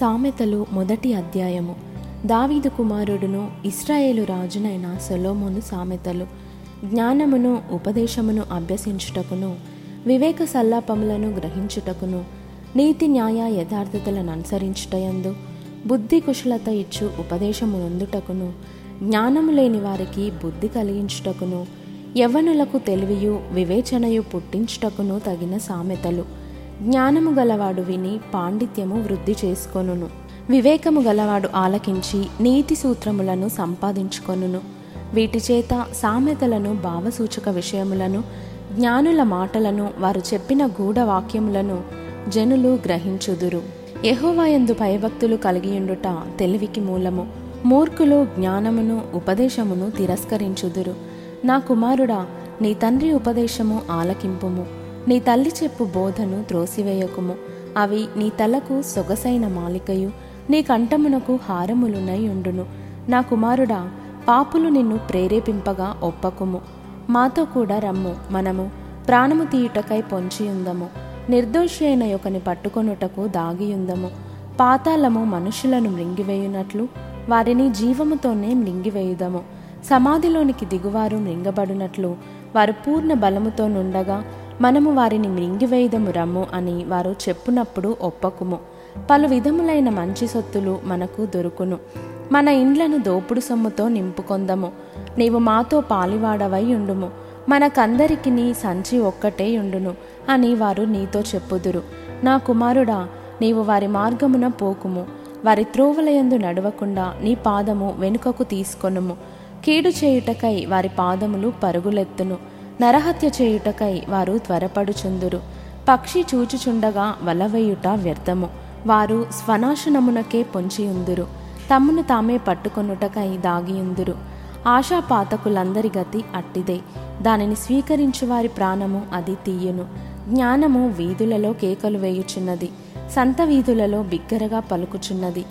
సామెతలు మొదటి అధ్యాయము. దావీదు కుమారుడును ఇస్రాయేలు రాజునైన సొలోమోను సామెతలు. జ్ఞానమును ఉపదేశమును అభ్యసించుటకును వివేక సల్లాపములను గ్రహించుటకును నీతి న్యాయ యథార్థతలను అనుసరించుటయందు బుద్ధి కుశలత ఇచ్చు ఉపదేశము నొందుటకును జ్ఞానము లేని వారికి బుద్ధి కలిగించుటకును యవ్వనులకు తెలివియు వివేచనయు పుట్టించుటకును తగిన సామెతలు. జ్ఞానము గలవాడు విని పాండిత్యము వృద్ధి చేసుకొనును. వివేకము గలవాడు ఆలకించి నీతి సూత్రములను సంపాదించుకొనును. వీటి చేత సామెతలను భావసూచక విషయములను జ్ఞానుల మాటలను వారు చెప్పిన గూఢ వాక్యములను జనులు గ్రహించుదురు. యహోవాయందు భయభక్తులు కలిగియుండుట తెలివికి మూలము. మూర్ఖులు జ్ఞానమును ఉపదేశమును తిరస్కరించుదురు. నా కుమారుడా నీ తండ్రి ఉపదేశము ఆలకింపుము. నీ తల్లి చెప్పు బోధను త్రోసివేయకుము. అవి నీ తలకు సొగసైన మాలికయు. నీ కంఠమునకు హారములునై ఉండును. నా కుమారుడా పాపులు నిన్ను ప్రేరేపింపగా ఒప్పకుము. మాతో కూడా రమ్ము మనము ప్రాణము తీయుటకై పొంచియుందము. నిర్దోషి అయిన యొకని పట్టుకొనుటకు దాగియుందము. పాతాళము మనుషులను మృంగివేయునట్లు వారిని జీవముతోనే మృంగివేయుదము. సమాధిలోనికి దిగువారు మృంగబడినట్లు వారు పూర్ణ బలముతో నుండగా మనము వారిని మృంగివేయుదము రమ్ము అని వారు చెప్పునప్పుడు ఒప్పకుము. పలు విధములైన మంచి సొత్తులు మనకు దొరుకును. మన ఇండ్లను దోపుడు సొమ్ముతో నింపుకొందము. నీవు మాతో పాలివాడవై ఉండుము. మనకందరికి నీ సంచి ఒక్కటే ఉండును అని వారు నీతో చెప్పుదురు. నా కుమారుడా నీవు వారి మార్గమున పోకుము. వారి త్రోవలయందు నడవకుండా నీ పాదము వెనుకకు తీసుకొనుము. కీడు చేయుటకై వారి పాదములు పరుగులెత్తును. నరహత్య చేయుటకై వారు త్వరపడుచుందురు. పక్షి చూచుచుండగా వలవేయుట వ్యర్థము. వారు స్వనాశనమునకే పొంచియుందురు. తమ్మును తామే పట్టుకొనుటకై దాగియుందురు. ఆశాపాతకులందరి గతి అట్టిదే. దానిని స్వీకరించు వారి ప్రాణము అది తీయును. జ్ఞానము వీధులలో కేకలు వేయుచున్నది. సంత వీధులలో బిగ్గరగా పలుకుచున్నది.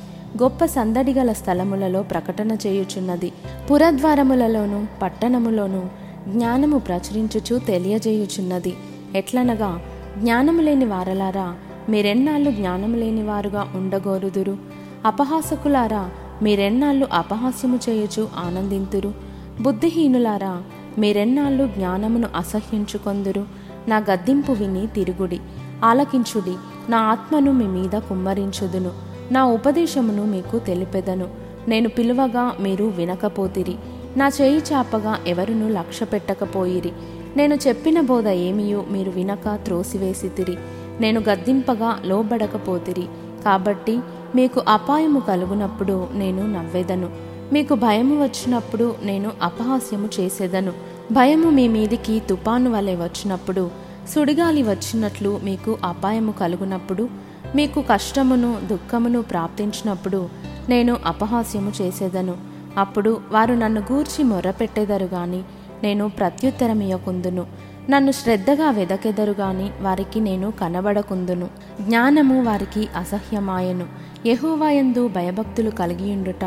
గొప్ప సందడిగల స్థలములలో ప్రకటన చేయుచున్నది. పురద్వారములలోను పట్టణములోను జ్ఞానము ప్రచురించుచు తెలియజేయుచున్నది. ఎట్లనగా జ్ఞానము లేని వారలారా మీరెన్నాళ్ళు జ్ఞానము లేని వారుగా ఉండగోరుదురు? అపహాసకులారా మీరెన్నాళ్ళు అపహాస్యము చేయుచు ఆనందింతురు? బుద్ధిహీనులారా మీరెన్నాళ్ళు జ్ఞానమును అసహ్యించుకొందురు? నా గద్దింపు విని తిరుగుడి. ఆలకించుడి. నా ఆత్మను మీ మీద కుమ్మరించుదును. నా ఉపదేశమును మీకు తెలిపెదను. నేను పిలువగా మీరు వినకపోతిరి. నా చేయి చాపగా ఎవరును లక్ష్య పెట్టకపోయిరి. నేను చెప్పిన బోధ ఏమియో మీరు వినక త్రోసివేసితిరి. నేను గద్దింపగా లోబడకపోతిరి. కాబట్టి మీకు అపాయము కలుగునప్పుడు నేను నవ్వెదను. మీకు భయము వచ్చినప్పుడు నేను అపహాస్యము చేసేదను. భయము మీ మీదికి తుపాను వలె వచ్చినప్పుడు సుడిగాలి వచ్చినట్లు మీకు అపాయము కలుగునప్పుడు మీకు కష్టమును దుఃఖమును ప్రాప్తించినప్పుడు నేను అపహాస్యము చేసేదను. అప్పుడు వారు నన్ను గూర్చి మొర్రపెట్టెదరు గాని నేను ప్రత్యుత్తరమియకుందును నన్ను శ్రద్ధగా వెదకెదరు గాని వారికి నేను కనబడకుందును. జ్ఞానము వారికి అసహ్యమాయను. యహోవాయందు భయభక్తులు కలిగియుండుట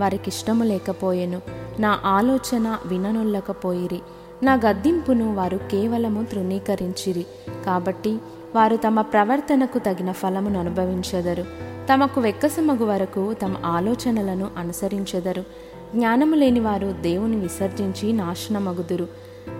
వారికిష్టము లేకపోయెను. నా ఆలోచన విననొల్లకపోయిరి. నా గద్దింపును వారు కేవలము తృణీకరించిరి. కాబట్టి వారు తమ ప్రవర్తనకు తగిన ఫలమును అనుభవించెదరు. తమకు వెక్కసమగు వరకు తమ ఆలోచనలను అనుసరించెదరు. జ్ఞానము లేని వారు దేవుని విసర్జించి నాశనమగుదురు.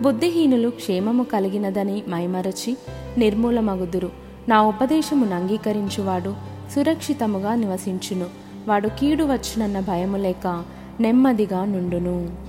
బుద్ధిహీనులు క్షేమము కలిగినదని మైమరచి నిర్మూలమగుదురు. నా ఉపదేశమును అంగీకరించువాడు సురక్షితముగా నివసించును. వాడు కీడు వచ్చునన్న భయము లేక నెమ్మదిగా నుండును.